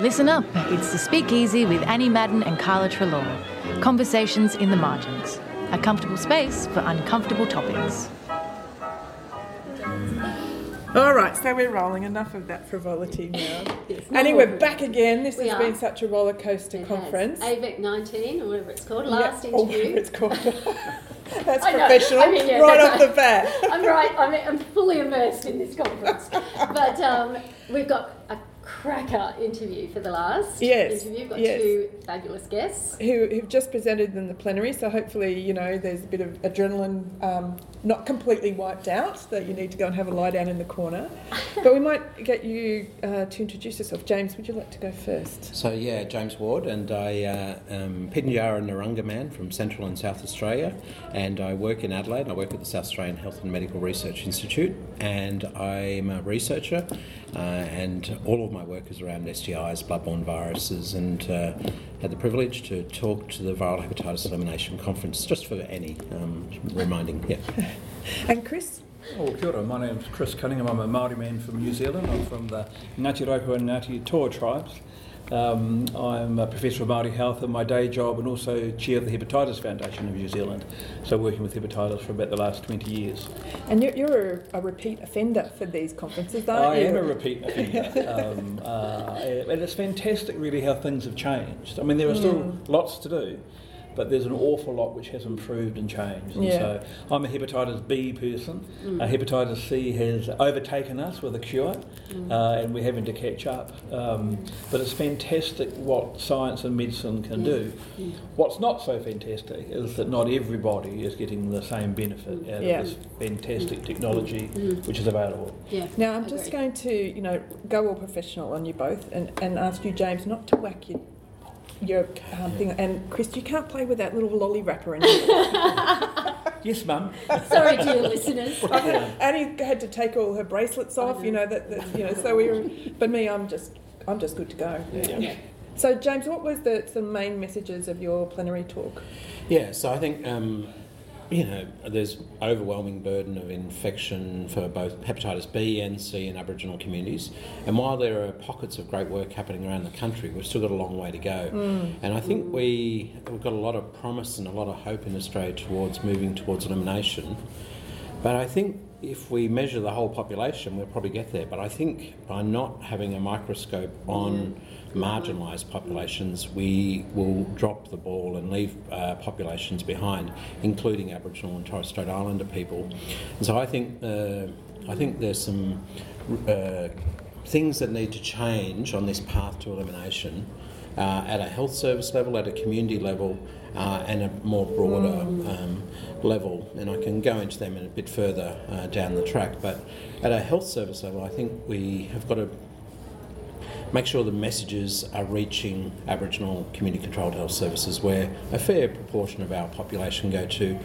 Listen up. It's the Speakeasy with Annie Madden and Carla Treloar. Conversations in the margins. A comfortable space for uncomfortable topics. All right, so we're rolling. Enough of that frivolity now. Yes, Annie, we're back again. This We has are. been such a roller coaster It has. conference. AVEC 19, or whatever it's called, Yeah, last or whatever interview. it's called. That's I professional, I mean, yeah, right that's off the bat. I'm right, I'm, I'm fully immersed in this conference. But um, we've got a cracker interview for the last Yes, interview. We've got yes. two fabulous guests. Who, who've just presented in the plenary, so hopefully, you know, there's a bit of adrenaline um, not completely wiped out, that you need to go and have a lie down in the corner. but we might get you uh, to introduce yourself. James, would you like to go first? So yeah, James Ward, and I uh, am Pitjantjatjara Narunga man from Central and South Australia, and I work in Adelaide. I work at the South Australian Health and Medical Research Institute, and I'm a researcher, uh, and all of my work is around STIs, bloodborne viruses, and uh, had the privilege to talk to the Viral Hepatitis Elimination Conference just for any um, reminding. Yeah. And Chris? Oh, kia ora. My name's Chris Cunningham. I'm a Māori man from New Zealand. I'm from the Ngāti Raukawa and Ngāti Toa tribes. Um, I'm a professor of Māori health in my day job and also chair of the Hepatitis Foundation of New Zealand. So working with hepatitis for about the last 20 years. And you're, you're a, repeat offender for these conferences, aren't I you? am a repeat offender. um, uh, and it's fantastic really how things have changed. I mean, there are still lots to do. But there's an awful lot which has improved and changed. And Yeah. so I'm a hepatitis B person. Uh, hepatitis C has overtaken us with a cure, mm. uh, and we're having to catch up. Um, but it's fantastic what science and medicine can mm. do. What's not so fantastic is that not everybody is getting the same benefit out Yeah. of this fantastic technology which is available. Yeah. Now, I'm just going to, you know, go all professional on you both and, and ask you, James, not to whack your, your um, thing. And Chris, you can't play with that little lolly wrapper anymore. Yes, Mum. Sorry to your listeners. Annie had to take all her bracelets off, you know, that, that you know, so we were, but me, I'm just, I'm just good to go. Yeah. So, James, what was the, the main messages of your plenary talk? Yeah, so I think um, you know there's overwhelming burden of infection for both hepatitis B and C in Aboriginal communities, and while there are pockets of great work happening around the country, we've still got a long way to go. Mm. And I think we we've got a lot of promise and a lot of hope in Australia towards moving towards elimination. But I think if we measure the whole population, we'll probably get there. But I think by not having a microscope on marginalised populations, we will drop the ball and leave uh, populations behind, including Aboriginal and Torres Strait Islander people. And so I think uh, I think there's some uh, things that need to change on this path to elimination uh, at a health service level, at a community level, uh, and a more broader um, level. And I can go into them in a bit further uh, down the track. But at a health service level, I think we have got to make sure the messages are reaching Aboriginal community controlled health services where a fair proportion of our population go to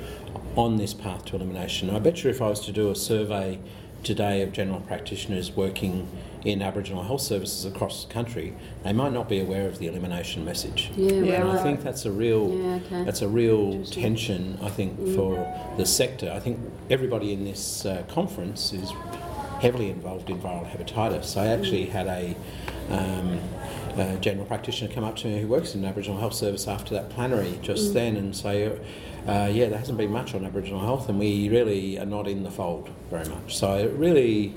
on this path to elimination. I bet you if I was to do a survey today of general practitioners working in Aboriginal health services across the country, they might not be aware of the elimination message. Yeah, Yeah, And I think that's a real Yeah, okay. that's a real tension I think for the sector. I think everybody in this uh, conference is heavily involved in viral hepatitis. I actually had a, um, a general practitioner come up to me who works in an Aboriginal Health Service after that plenary just then and say, uh, yeah, there hasn't been much on Aboriginal health and we really are not in the fold very much. So really,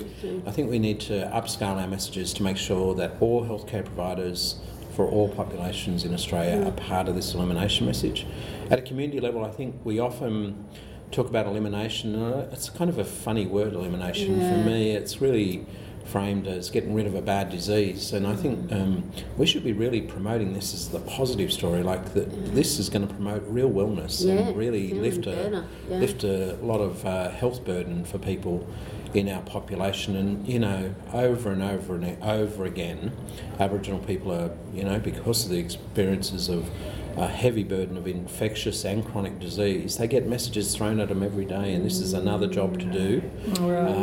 I think we need to upscale our messages to make sure that all healthcare providers for all populations in Australia are part of this elimination message. At a community level, I think we often talk about elimination. and It's kind of a funny word, elimination. Yeah. For me, it's really framed as getting rid of a bad disease, and I think um, we should be really promoting this as the positive story. Like that, this is going to promote real wellness Yeah, and really lift a yeah. lift a lot of uh, health burden for people in our population. And you know, over and over and over again, Aboriginal people are you know because of the experiences of a heavy burden of infectious and chronic disease, they get messages thrown at them every day, and this is another job to do.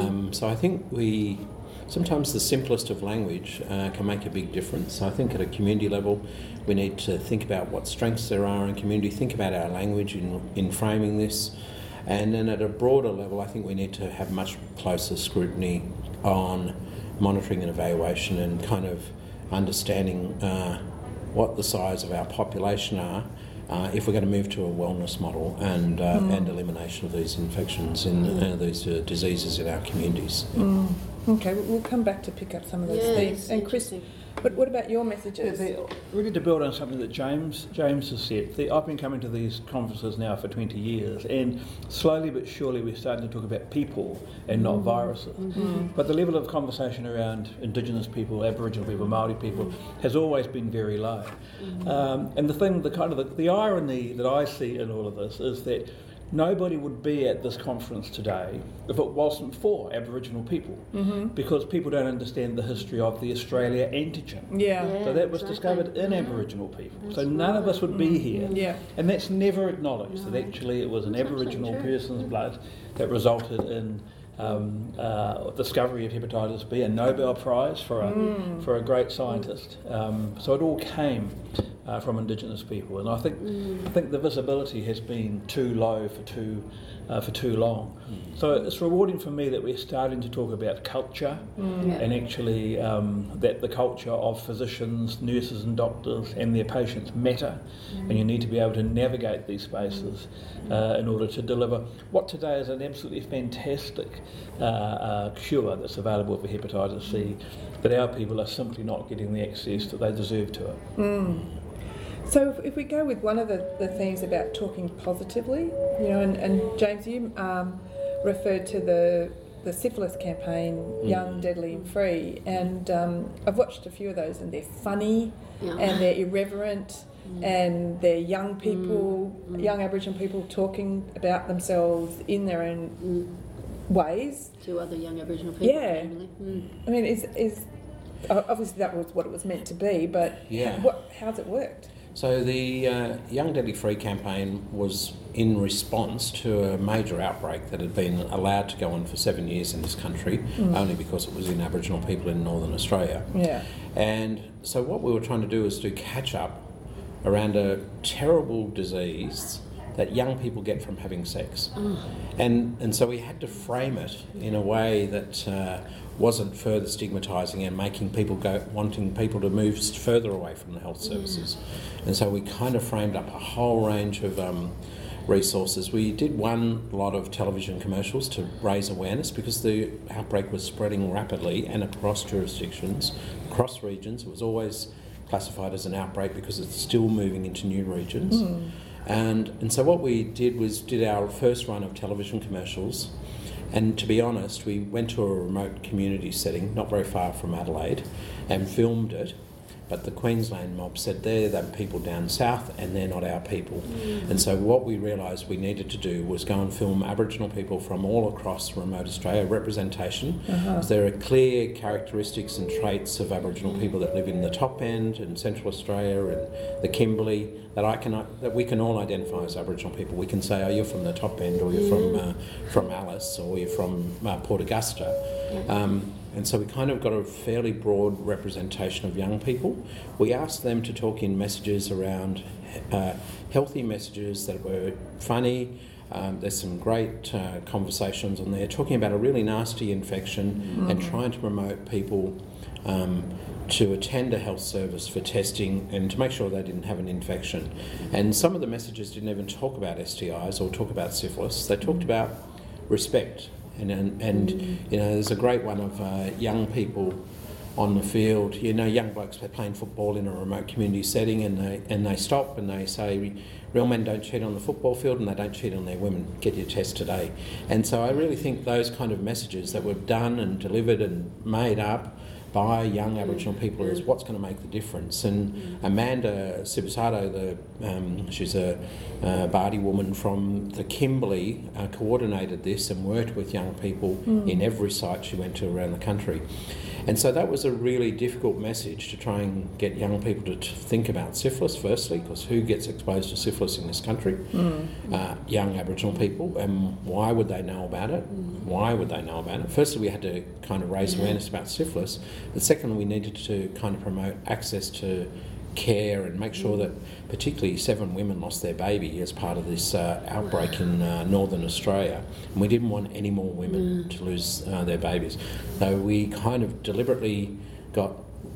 Um, so I think we sometimes the simplest of language uh, can make a big difference. I think at a community level, we need to think about what strengths there are in community, think about our language in, in framing this. And then at a broader level, I think we need to have much closer scrutiny on monitoring and evaluation and kind of understanding uh, what the size of our population are. Uh, if we're going to move to a wellness model and uh, and elimination of these infections in uh, these uh, diseases in our communities. Okay, we'll- we'll come back to pick up some of those Yeah, themes. And Chris, interesting. what, what about your Yeah, messages? the- really to build on something that James James has said, the, I've been coming to these conferences now for 20 years, and slowly but surely we're starting to talk about people and not mm-hmm. viruses. Mm-hmm. But the level of conversation around Indigenous people, Aboriginal people, Maori people has always been very low. Mm-hmm. Um, and the thing, the kind of the, the irony that I see in all of this is that nobody would be at this conference today if it wasn't for Aboriginal people, because people don't understand the history of the Australia antigen. Yeah. Yeah. So that was exactly. discovered in Yeah. Aboriginal people. That's so none of us would be here. Yeah. And that's never acknowledged, that actually it was an That's Aboriginal true. person's blood that resulted in um, uh, discovery of hepatitis B, a Nobel Prize for a, Mm. for a great scientist. Um, so it all came uh, from Indigenous people. And I think, Mm. I think the visibility has been too low for too, uh, for too long. So it's rewarding for me that we're starting to talk about culture Yeah. and actually um, that the culture of physicians, nurses, and doctors and their patients matter, and you need to be able to navigate these spaces uh, in order to deliver what today is an absolutely fantastic uh, uh, cure that's available for hepatitis C. That our people are simply not getting the access that they deserve to it. So if, if we go with one of the, the themes about talking positively, you know, and, and James, you um, referred to the the syphilis campaign, Young, Deadly and Free, and um, I've watched a few of those and they're funny Yeah. and they're irreverent and they're young people, young Aboriginal people talking about themselves in their own Mm. ways. To other young Aboriginal people. Yeah. Mm. I mean, is is obviously that was what it was meant to be, but Yeah. what how's it worked? So the uh, Young Deadly Free campaign was in response to a major outbreak that had been allowed to go on for seven years in this country, only because it was in Aboriginal people in Northern Australia. Yeah. And so what we were trying to do is do catch up around a terrible disease that young people get from having sex. And, and so we had to frame it in a way that uh, wasn't further stigmatising and making people go, wanting people to move further away from the health services. And so we kind of framed up a whole range of um, resources. We did one lot of television commercials to raise awareness because the outbreak was spreading rapidly and across jurisdictions, across regions. It was always classified as an outbreak because it's still moving into new regions. And, and so what we did was did our first run of television commercials. And to be honest, we went to a remote community setting, not very far from Adelaide, and filmed it. But the Queensland mob said they're the people down south and they're not our people. And so what we realised we needed to do was go and film Aboriginal people from all across remote Australia, representation. 'Cause There are clear characteristics and traits of Aboriginal people that live in the top end and Central Australia and the Kimberley that I can that we can all identify as Aboriginal people. We can say, "Oh, you're from the top end, or you're from uh, from Alice, or you're from uh, Port Augusta." Um, and so we kind of got a fairly broad representation of young people. We asked them to talk in messages around uh, healthy messages that were funny. Um, there's some great uh, conversations on there talking about a really nasty infection and trying to promote people um, to attend a health service for testing and to make sure they didn't have an infection. And some of the messages didn't even talk about STIs or talk about syphilis. They talked about respect. And, and, and you know, there's a great one of uh, young people on the field. You know, young blokes they're playing football in a remote community setting, and they and they stop and they say, "Real men don't cheat on the football field, and they don't cheat on their women. Get your test today." And so I really think those kind of messages that were done and delivered and made up by young Aboriginal people is what's going to make the difference. And Amanda Sibosado, the um, she's a uh, Bardi woman from the Kimberley, uh, coordinated this and worked with young people in every site she went to around the country. And so that was a really difficult message to try and get young people to t- think about syphilis, firstly, because who gets exposed to syphilis in this country? Uh, young Aboriginal people. And why would they know about it? Why would they know about it? Firstly, we had to kind of raise awareness about syphilis. But secondly, we needed to kind of promote access to care and make sure that particularly seven women lost their baby as part of this uh, outbreak in uh, northern Australia and we didn't want any more women to lose uh, their babies so we kind of deliberately got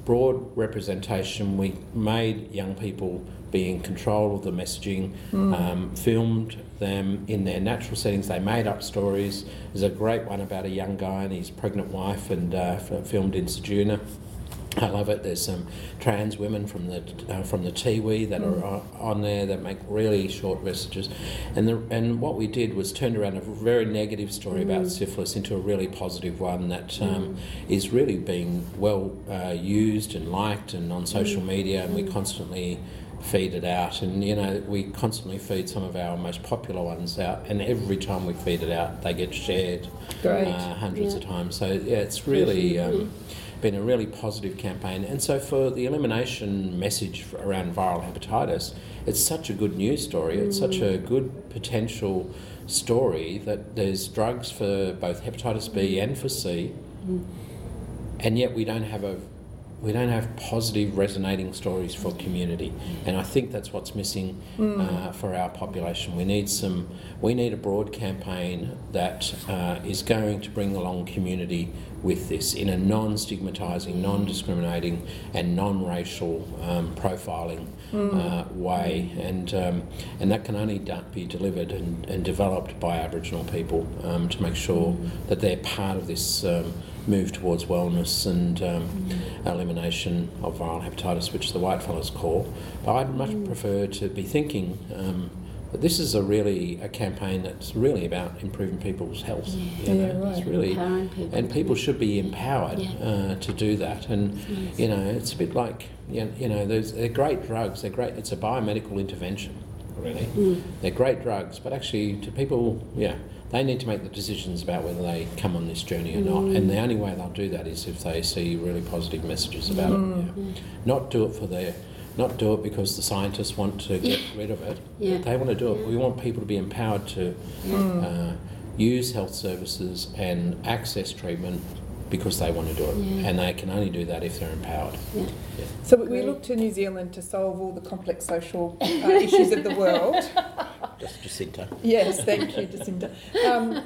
broad representation. We made young people be in control of the messaging, um, filmed them in their natural settings. They made up stories. There's a great one about a young guy and his pregnant wife, and uh, filmed in Ceduna. I love it. There's some trans women from the uh, from the Tiwi that are on- there that make really short messages, and the, and what we did was turned around a very negative story about syphilis into a really positive one that um, is really being well uh, used and liked and on social media, and we constantly feed it out. And you know we constantly feed some of our most popular ones out and every time we feed it out they get shared uh, hundreds of times. So yeah it's really um, been a really positive campaign. And so for the elimination message around viral hepatitis it's such a good news story. It's such a good potential story that there's drugs for both hepatitis B and for C and yet we don't have a we don't have positive resonating stories for community. And I think that's what's missing uh, for our population. We need some we need a broad campaign that uh, is going to bring along community with this in a non-stigmatizing non-discriminating and non-racial um, profiling uh, way. And um, and that can only be delivered and, and developed by Aboriginal people um, to make sure that they're part of this um, move towards wellness and um, elimination of viral hepatitis, which the white fellas call. But I'd much prefer to be thinking um, that this is a really a campaign that's really about improving people's health. you Yeah, know. It's right. really Empowering people. and people should be empowered Yeah. uh, to do that. And you know, it's a bit like you know, you know there's, they're great drugs. They're great. It's a biomedical intervention, really. Mm. They're great drugs, but actually, to people, yeah, they need to make the decisions about whether they come on this journey or not. And the only way they'll do that is if they see really positive messages about it. Yeah. Not do it for their. Not do it because the scientists want to get rid of it. Yeah. They want to do it. We want people to be empowered to uh, use health services and access treatment because they want to do it. Yeah. And they can only do that if they're empowered. Yeah. So we- we look to New Zealand to solve all the complex social uh, issues of the world. Just Jacinda. Yes, thank you, Jacinda. Um,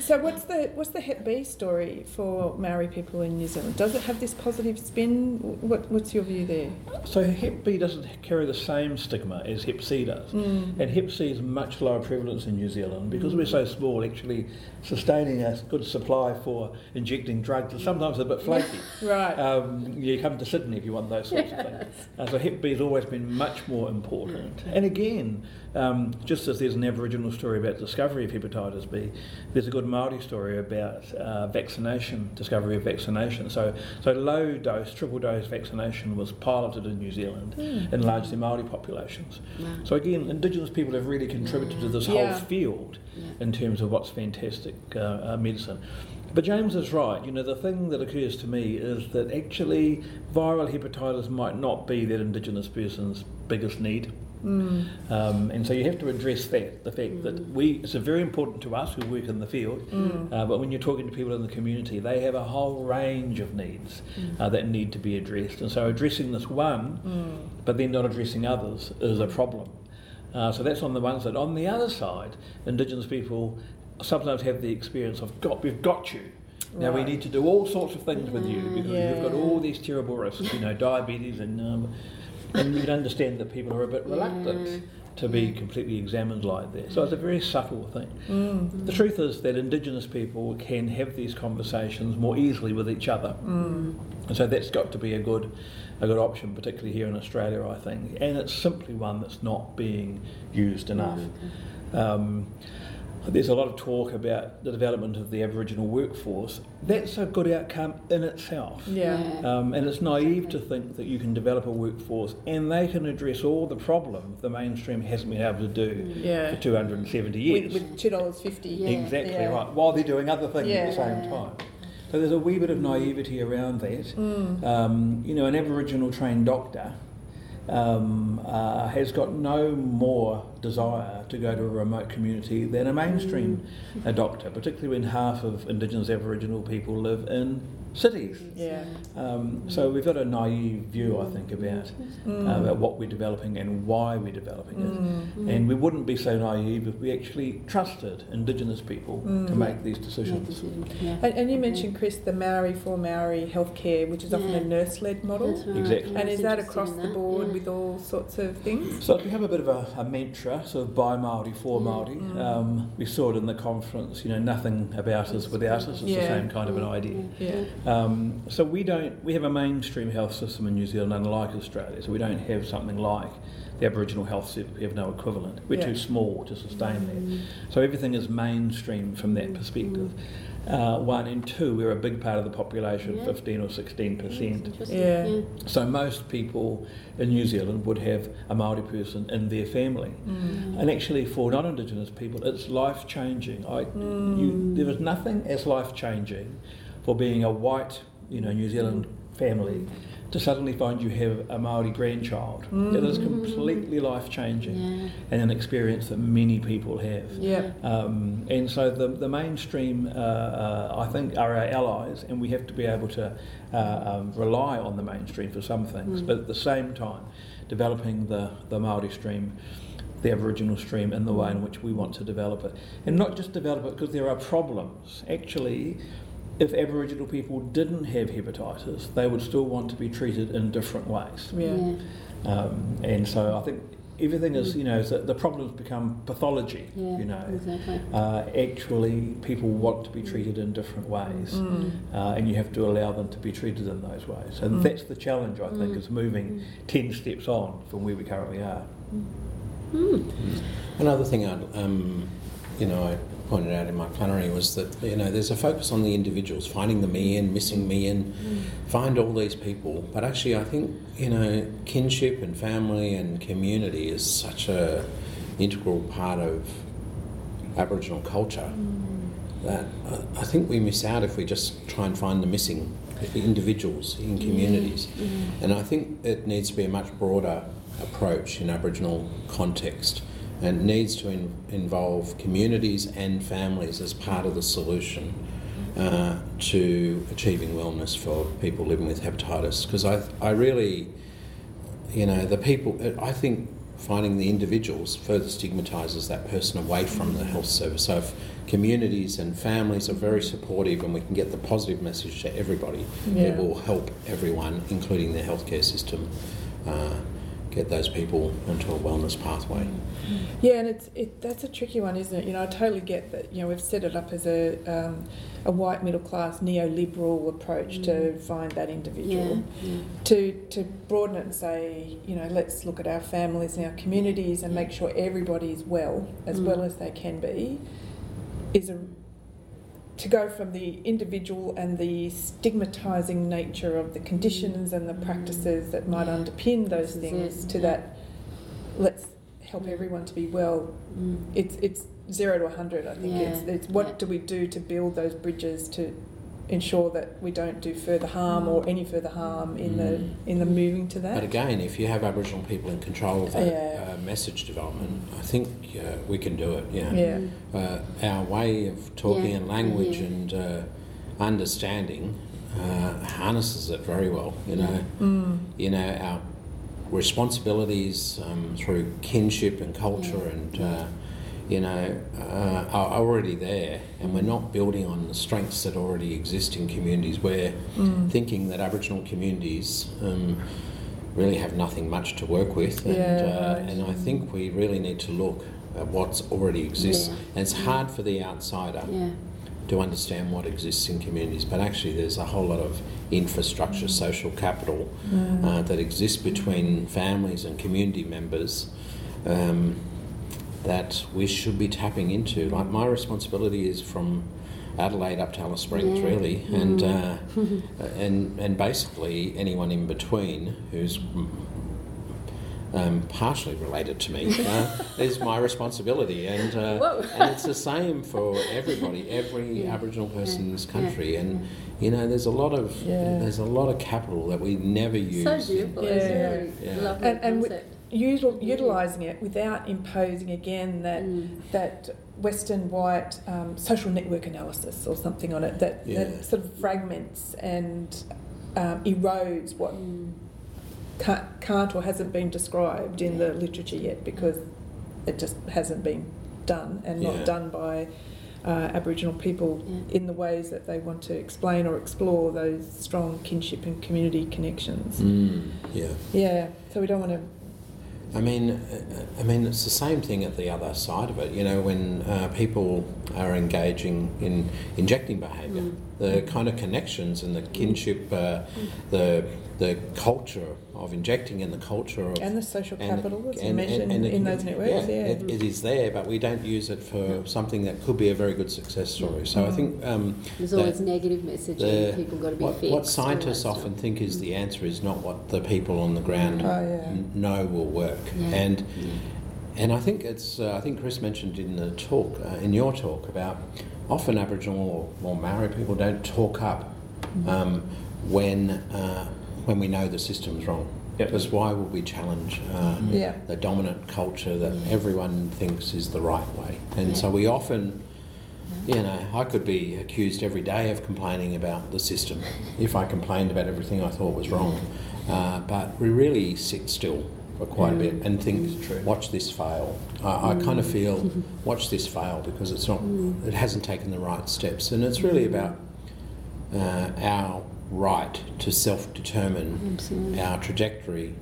so what's the what's the Hep B story for Maori people in New Zealand? Does it have this positive spin? What, what's your view there? So Hep B doesn't carry the same stigma as Hep C does, and Hep C is much lower prevalence in New Zealand because we're so small. Actually, sustaining a good supply for injecting drugs is sometimes a bit flaky. Right. Um, you come to Sydney if you want those sorts of things. Uh, so Hep B has always been much more important. And again, um, just as there's an Aboriginal story about discovery of hepatitis B, there's a good Maori story about uh, vaccination, discovery of vaccination. So, so low dose, triple dose vaccination was piloted in New Zealand in largely Maori populations. So again, Indigenous people have really contributed to this Yeah. whole field in terms of what's fantastic uh, uh, medicine. But James is right. You know, the thing that occurs to me is that actually viral hepatitis might not be that Indigenous person's biggest need. Um, and so you have to address that the fact that we it's a very important to us who work in the field uh, but when you're talking to people in the community they have a whole range of needs uh, that need to be addressed. And so addressing this one but then not addressing others is a problem. Uh, so that's on the one side. On the other side indigenous people sometimes have the experience of got we've got you. Now we need to do all sorts of things with you because you've got all these terrible risks, you know, diabetes and um, and you can understand that people are a bit reluctant to be completely examined like that. So it's a very subtle thing. The truth is that Indigenous people can have these conversations more easily with each other, and so that's got to be a good a good option, particularly here in Australia, I think. And it's simply one that's not being used enough. Um, there's a lot of talk about the development of the Aboriginal workforce. That's a good outcome in itself. Yeah. Um, and it's naive to think that you can develop a workforce and they can address all the problems the mainstream hasn't been able to do Yeah. for 270 years. With, with two dollars fifty. Yeah. Exactly Yeah. right, while they're doing other things at the same time. So there's a wee bit of naivety around that. Mm. Um, you know, an Aboriginal trained doctor um, uh, has got no more desire to go to a remote community than a mainstream Mm. doctor, particularly when half of Indigenous Aboriginal people live in cities. Yeah. Um, so we've got a naive view, I think, about Mm. uh, about what we're developing and why we're developing Mm. it. And we wouldn't be so naive if we actually trusted Indigenous people Mm. to make these decisions. yeah. And, and you mentioned, Chris, the Maori for Maori healthcare, which is often Yeah. a nurse-led model. Right. Exactly. And is that across the board yeah. with all sorts of things? So we have a bit of a, a mantra, sort of by Māori, for Mm. Māori. Mm. Um, we saw it in the conference, you know, nothing about us without us. It's the same kind of an idea. Yeah. Um, so we don't. We have a mainstream health system in New Zealand, unlike Australia. So we don't have something like the Aboriginal health service. We have no equivalent. We're Yeah. too small to sustain Mm. that. So everything is mainstream from that perspective. Uh, one and two, we're a big part of the population, Yeah. fifteen or sixteen percent. Interesting, Yeah. So most people in New Zealand would have a Maori person in their family. Mm. And actually, for non-Indigenous people, it's life changing. I, Mm. you, there is nothing as life changing for being a white, you know, New Zealand family to suddenly find you have a Maori grandchild. It is completely life changing, Yeah. and an experience that many people have. Yeah. Um, and so the, the mainstream, uh, uh, I think, are our allies, and we have to be able to uh, um, rely on the mainstream for some things, Mm. but at the same time, developing the, the Māori stream, the Aboriginal stream, in the way in which we want to develop it. And not just develop it because there are problems. Actually, if Aboriginal people didn't have hepatitis, they would still want to be treated in different ways. Yeah. Um, and so I think everything is, you know, so the problems become pathology, Yeah, you know. exactly. Uh, actually, people want to be treated in different ways, Mm. uh, and you have to allow them to be treated in those ways. And Mm. that's the challenge, I think, Mm. is moving 10 steps on from where we currently are. Mm. Another thing I, um, you know, I pointed out in my plenary was that you know there's a focus on the individuals, finding the me and missing me, and mm. find all these people. But actually, I think you know kinship and family and community is such a integral part of Aboriginal culture mm. that I, I think we miss out if we just try and find the missing individuals in mm. communities. And I think it needs to be a much broader approach in Aboriginal context and needs to in, involve communities and families as part of the solution uh, to achieving wellness for people living with hepatitis. Because I, I really, you know, the people, I think finding the individuals further stigmatises that person away from the health service. So if communities and families are very supportive and we can get the positive message to everybody, Yeah. it will help everyone, including the healthcare system, uh, get those people onto a wellness pathway. Yeah, and it's it that's a tricky one, isn't it? You know, I totally get that. You know, we've set it up as a um, a white middle class neoliberal approach to find that individual. yeah. To to broaden it and say, you know, let's look at our families and our communities and make sure everybody is well as Mm. well as they can be, is a to go from the individual and the stigmatizing nature of the conditions and the practices that might Yeah. underpin those This things to yeah. that let's help everyone to be well Mm. it's it's zero to a hundred. I think it's Yeah, it's what yeah. do we do to build those bridges to ensure that we don't do further harm or any further harm in the in the moving to that. But again, if you have Aboriginal people in control of that Yeah. uh, message development, I think uh, we can do it. Yeah. yeah, uh, our way of talking Yeah, and language yeah. and uh, understanding uh, harnesses it very well. You know, mm. you know our responsibilities um, through kinship and culture Yeah. and uh, you know uh, are already there, and we're not building on the strengths that already exist in communities. We're Mm. thinking that Aboriginal communities. Um, Really have nothing much to work with, and, Yeah, uh, right. and I think we really need to look at what's already exists. Yeah. And it's hard for the outsider Yeah. to understand what exists in communities, but actually, there's a whole lot of infrastructure, social capital uh, that exists between families and community members um, that we should be tapping into. Like, my responsibility is from Adelaide up to Alice Springs, Yeah. really, and, uh, and, and basically anyone in between who's um, partially related to me uh, is my responsibility, and uh, and it's the same for everybody, every Yeah. Aboriginal person in this country, Yeah. and you know, there's a lot of Yeah. there's a lot of capital that we never use. So beautiful. Yeah. It's a really Yeah. lovely And- and we- concept. Util- utilizing it without imposing again that Mm. that Western white um, social network analysis or something on it that, Yeah. that sort of fragments and um, erodes what can't, can't or hasn't been described in the literature yet because it just hasn't been done and Yeah. not done by uh, Aboriginal people Yeah. in the ways that they want to explain or explore those strong kinship and community connections. Mm, yeah. Yeah, so we don't want to. I mean, I mean, it's the same thing at the other side of it. You know, when uh, people are engaging in injecting behaviour, Mm. the kind of connections and the kinship, uh, the the culture of injecting and the culture of And the social and- capital that's and- mentioned and- and the in those networks, yeah. It, it is there, but we don't use it for something that could be a very good success story. So I think um, There's that always negative messaging. the- People got to be what, fixed. what scientists often stuff. think is the answer is not what the people on the ground Oh, yeah. n- know will work. Yeah. And Yeah. and I think it's uh, I think Chris mentioned in the talk uh, in your talk about often Aboriginal or, or Maori people don't talk up Mm-hmm. um, when uh, when we know the system's wrong. Yep. Because why would we challenge uh, Yeah. the dominant culture that everyone thinks is the right way? And Yeah. so we often you know, I could be accused every day of complaining about the system if I complained about everything I thought was wrong. Uh, but we really sit still for quite a bit and think, watch this fail. I, I kind of feel, watch this fail because it's not, it hasn't taken the right steps. And it's really about uh, our right to self determine our trajectory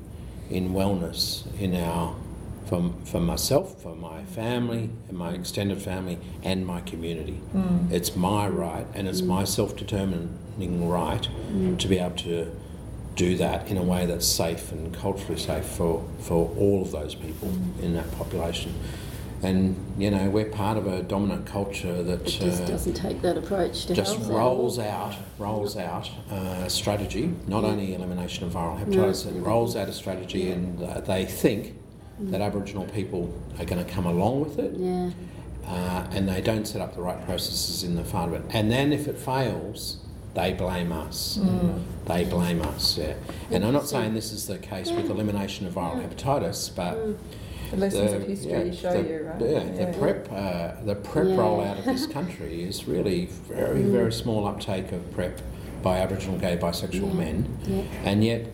in wellness in our for, for myself, for my family, and my extended family, and my community. Mm. It's my right, and it's mm. my self-determining right mm. to be able to do that in a way that's safe and culturally safe for, for all of those people in that population. And you know, we're part of a dominant culture that It just uh, doesn't take that approach to just rolls out, rolls out a strategy, not only elimination of viral hepatitis, it rolls out a strategy and uh, they think that Aboriginal people are going to come along with it. Yeah. uh, and they don't set up the right processes in the front of it. And then if it fails, they blame us. They blame us, yeah. And I'm not saying this is the case with elimination of viral hepatitis, but The lessons the- of history yeah, show the, you, right? Yeah, the PrEP, uh, the PrEP Yeah. rollout of this country is really very, very small uptake of PrEP by Aboriginal gay bisexual Yeah. men, Yeah. and yet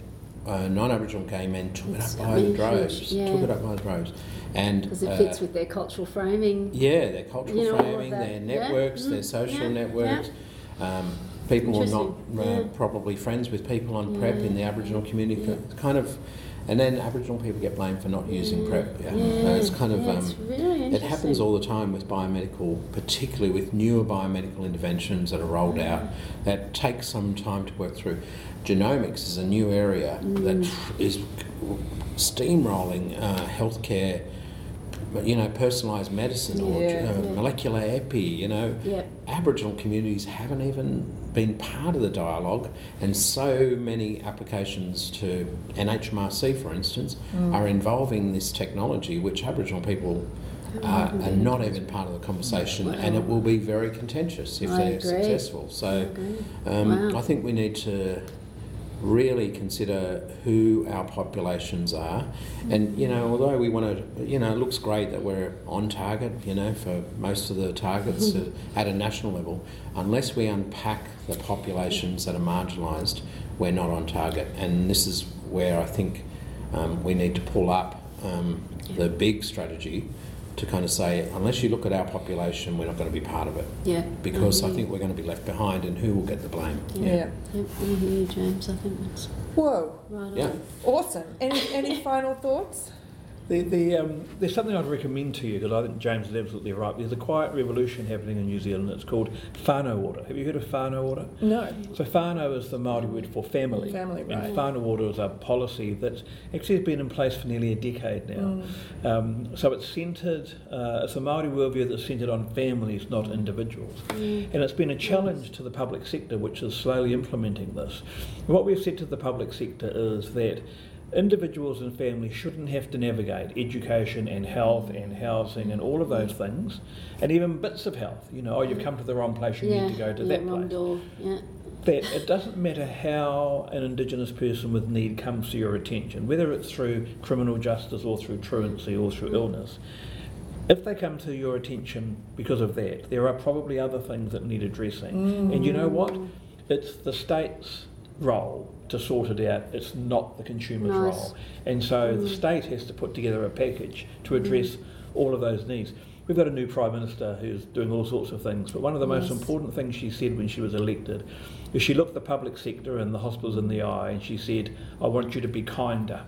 uh, non-Aboriginal gay men took It's it up by the droves. yeah. Took it up by the droves, and Because it uh, fits with their cultural framing. yeah, their cultural You know, framing, that. their Yeah. networks, their Mm. social Yeah. networks. Um, people are not uh, Yeah. probably friends with people on PrEP in the Aboriginal community. Yeah. Kind of, and then Aboriginal people get blamed for not using PrEP. Yeah, Yeah. Uh, it's kind of. Yeah, um, it's really it happens all the time with biomedical, particularly with newer biomedical interventions that are rolled out that take some time to work through. Genomics is a new area that is steamrolling uh, healthcare, you know, personalised medicine or Yeah, uh, yeah. molecular epi, you know. Aboriginal communities haven't even been part of the dialogue, and so many applications to NHMRC, for instance, Mm. are involving this technology, which Aboriginal people are, are not even part of the conversation, and it will be very contentious if I they're agree. successful. So, agree. um, Wow. I think we need to really consider who our populations are. And, you know, although we want to, you know, it looks great that we're on target, you know, for most of the targets uh, at a national level, unless we unpack the populations that are marginalised, we're not on target. And this is where I think um, we need to pull up um, the big strategy to kind of say, unless you look at our population, we're not going to be part of it. Yeah. Because I Mhm. think we're going to be left behind, and who will get the blame? Yeah. Yep, I hear you, James. I think that's Whoa, right Yeah. on. awesome. Any any final thoughts? The, the, um, there's something I'd recommend to you because I think James is absolutely right. There's a quiet revolution happening in New Zealand. It's called whānau Ora. Have you heard of whānau Ora? No. So whānau is the Māori word for family. Family, right. And whānau Ora is a policy that's actually been in place for nearly a decade now. Mm. Um, so it's centred, uh, it's a Māori worldview that's centred on families, not individuals. And it's been a challenge to the public sector, which is slowly implementing this. What we've said to the public sector is that individuals and families shouldn't have to navigate education and health and housing and all of those things, and even bits of health. You know, oh, you've come to the wrong place, you yeah. need to go to yeah, that place door. Yeah. that it doesn't matter how an Indigenous person with need comes to your attention, whether it's through criminal justice or through truancy or through illness, if they come to your attention because of that, there are probably other things that need addressing. And you know what? Mm. It's the state's role to sort it out. It's not the consumer's Nice. role. And so the mm. state has to put together a package to address mm. all of those needs. We've got a new Prime Minister who's doing all sorts of things, but one of the most important things she said when she was elected is she looked the public sector and the hospitals in the eye and she said, I want you to be kinder.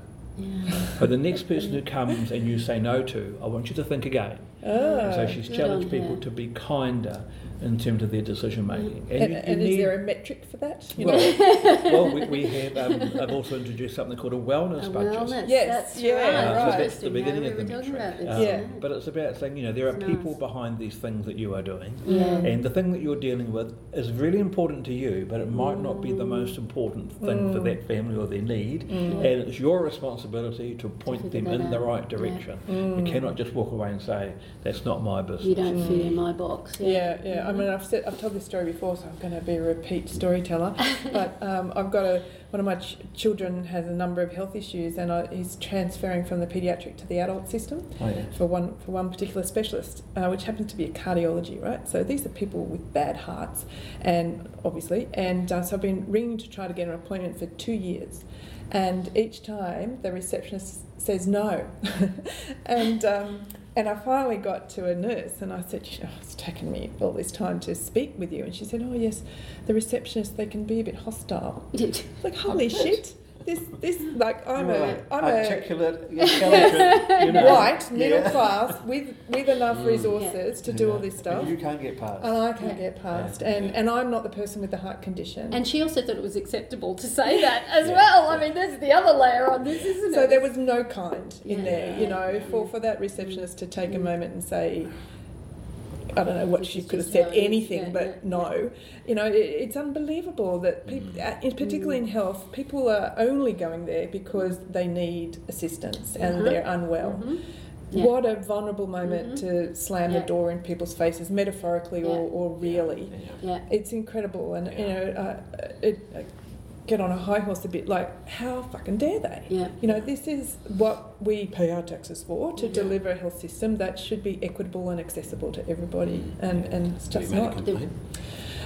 But the next person who comes and you say no to, I want you to think again. Ah. so she's challenged people to be kinder in terms of their decision making. And, you- you and is there a metric for that? You well, know? well, we, we have. Um, I've also introduced something called a wellness A budget. wellness. Yes, that's yeah, right. right. Uh, so that's the beginning yeah, of the were talking metric. Um. Yeah. But it's about saying, you know, there are It's people nice. behind these things that you are doing. Yeah. And the thing that you're dealing with is really important to you, but it might not be the most important thing for that family or their need. And it's your responsibility to point figure them that in the out. right Yeah. direction. You cannot just walk away and say, that's not my business. You don't fit in my box. Yeah, yeah. yeah. I mean, I've said, I've told this story before, so I'm going to be a repeat storyteller. but um, I've got a one of my ch- children has a number of health issues, and I, he's transferring from the paediatric to the adult system Oh, yeah. for one for one particular specialist, uh, which happens to be a cardiology, right? So these are people with bad hearts, and obviously, and uh, so I've been ringing to try to get an appointment for two years. And each time the receptionist says no, and um, and I finally got to a nurse and I said, you know, it's taken me all this time to speak with you. And she said, oh, yes, the receptionists, they can be a bit hostile. Like, holy oh, shit. This, this, like, I'm a, I'm a articulate, intelligent, you know. white, middle Yeah. class with, with enough Mm. resources to do all this stuff. And you can't get past. And I can't Yeah. get past. Yeah. And, Yeah. and I'm not the person with the heart condition. And she also thought it was acceptable to say that as Yeah. well. I mean, there's the other layer on this, isn't so it? So there was no kind in Yeah. there, you know, for, for that receptionist to take a moment and say, I don't know what she could have said no, anything, yeah, but yeah, no. You know, it, it's unbelievable that people, Mm. uh, particularly in health, people are only going there because they need assistance and Mhm. they're unwell. Mhm. Yeah. What a vulnerable moment to slam Yeah. the door in people's faces, metaphorically Yeah. or, or really. Yeah. It's incredible, and you know, uh, it, uh, get on a high horse a bit. Like, how fucking dare they? Yeah. You know, this is what we pay our taxes for to deliver a health system that should be equitable and accessible to everybody, and and it's just not.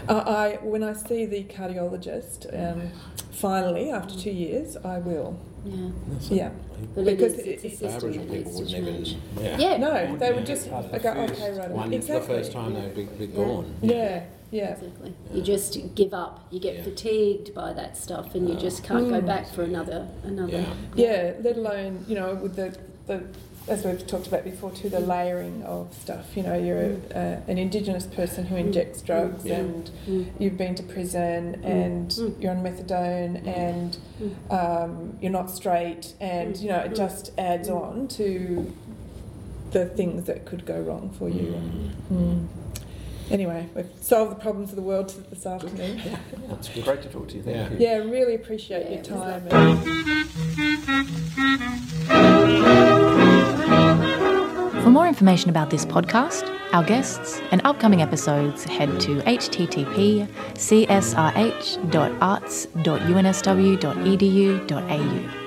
Uh, I when I see the cardiologist, um, finally after two years, I will. Yeah. Yeah. But Because it is, it's a it- system that people needs would to never. Yeah. Yeah. No, they would just I go, okay, right, One, exactly. It's the first time they'd be, be Yeah. gone. Yeah, yeah. Exactly. You just give up. You get Yeah. fatigued by that stuff, and you just can't Mm. go back for another another. Yeah. Yeah, let alone you know with the the as we've talked about before too, the layering of stuff. You know, you're a, an Indigenous person who injects drugs, Yeah. and Mm. you've been to prison, and Mm. you're on methadone, and Mm. um, you're not straight, and you know it Mm. just adds on to the things that could go wrong for you. Anyway, we've solved the problems of the world this afternoon. It's great to talk to you. Thank Yeah. you. Yeah, really appreciate Yeah, your it was time. For more information about this podcast, our guests, and upcoming episodes, head to http csrh.arts.unsw.edu.au.